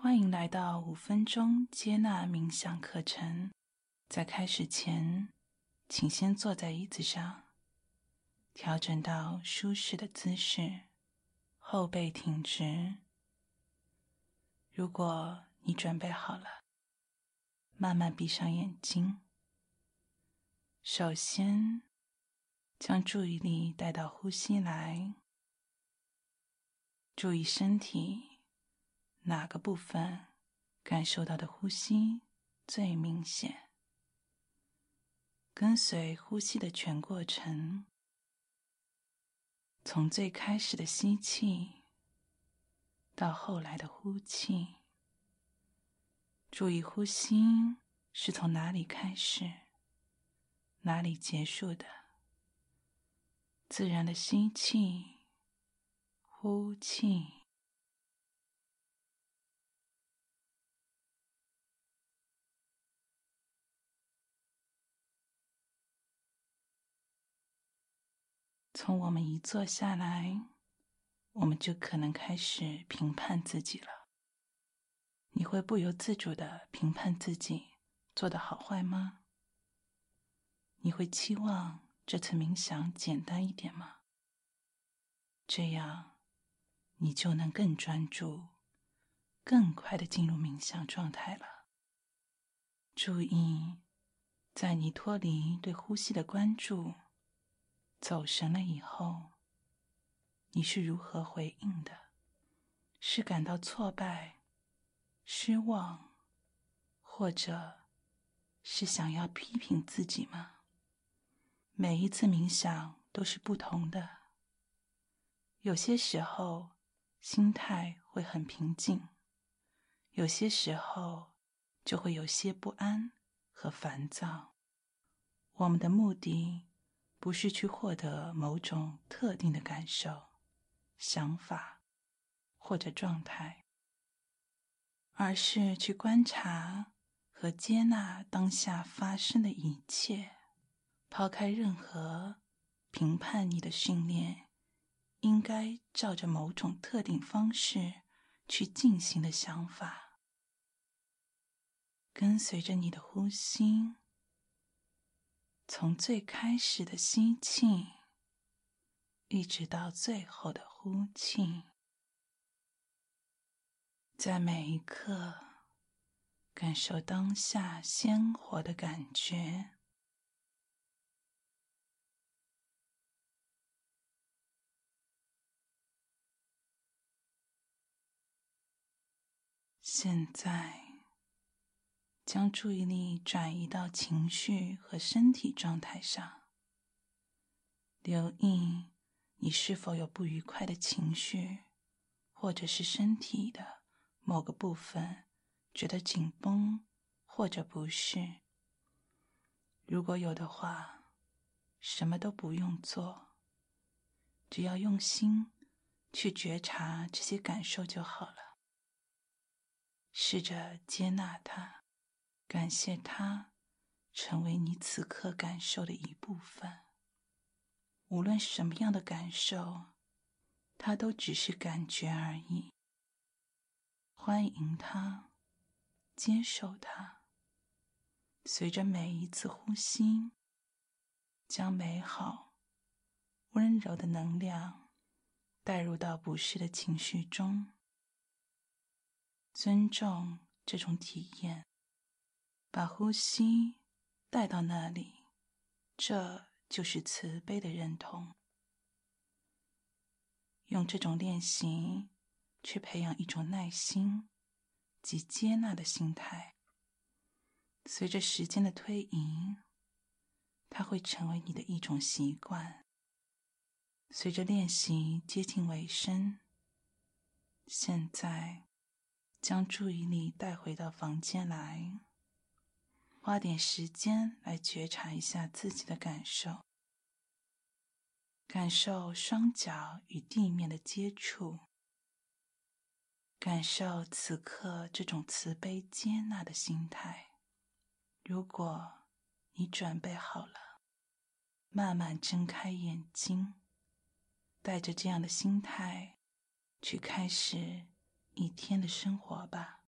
欢迎来到五分钟接纳冥想课程。在开始前，请先坐在椅子上，调整到舒适的姿势，后背挺直。如果你准备好了，慢慢闭上眼睛。首先，将注意力带到呼吸来，注意身体。哪个部分感受到的呼吸最明显？跟随呼吸的全过程，从最开始的吸气到后来的呼气，注意呼吸是从哪里开始，哪里结束的。自然的吸气，呼气。从我们一坐下来，我们就可能开始评判自己了。你会不由自主的评判自己做的好坏吗？你会期望这次冥想简单一点吗？这样，你就能更专注、更快的进入冥想状态了。注意，在你脱离对呼吸的关注。走神了以后，你是如何回应的？是感到挫败、失望，或者是想要批评自己吗？每一次冥想都是不同的。有些时候心态会很平静，有些时候就会有些不安和烦躁。我们的目的。不是去获得某种特定的感受、想法或者状态，而是去观察和接纳当下发生的一切，抛开任何评判你的训练应该照着某种特定方式去进行的想法，跟随着你的呼吸。从最开始的吸气，一直到最后的呼气，在每一刻感受当下鲜活的感觉。现在。将注意力转移到情绪和身体状态上，留意你是否有不愉快的情绪，或者是身体的某个部分觉得紧绷或者不适。如果有的话，什么都不用做，只要用心去觉察这些感受就好了。试着接纳它。感谢它，成为你此刻感受的一部分。无论什么样的感受，它都只是感觉而已。欢迎它，接受它。随着每一次呼吸，将美好、温柔的能量带入到不适的情绪中。尊重这种体验。把呼吸带到那里，这就是慈悲的认同。用这种练习去培养一种耐心及接纳的心态。随着时间的推移，它会成为你的一种习惯。随着练习接近尾声，现在将注意力带回到房间来。花点时间来觉察一下自己的感受，感受双脚与地面的接触，感受此刻这种慈悲接纳的心态。如果你准备好了，慢慢睁开眼睛，带着这样的心态去开始一天的生活吧。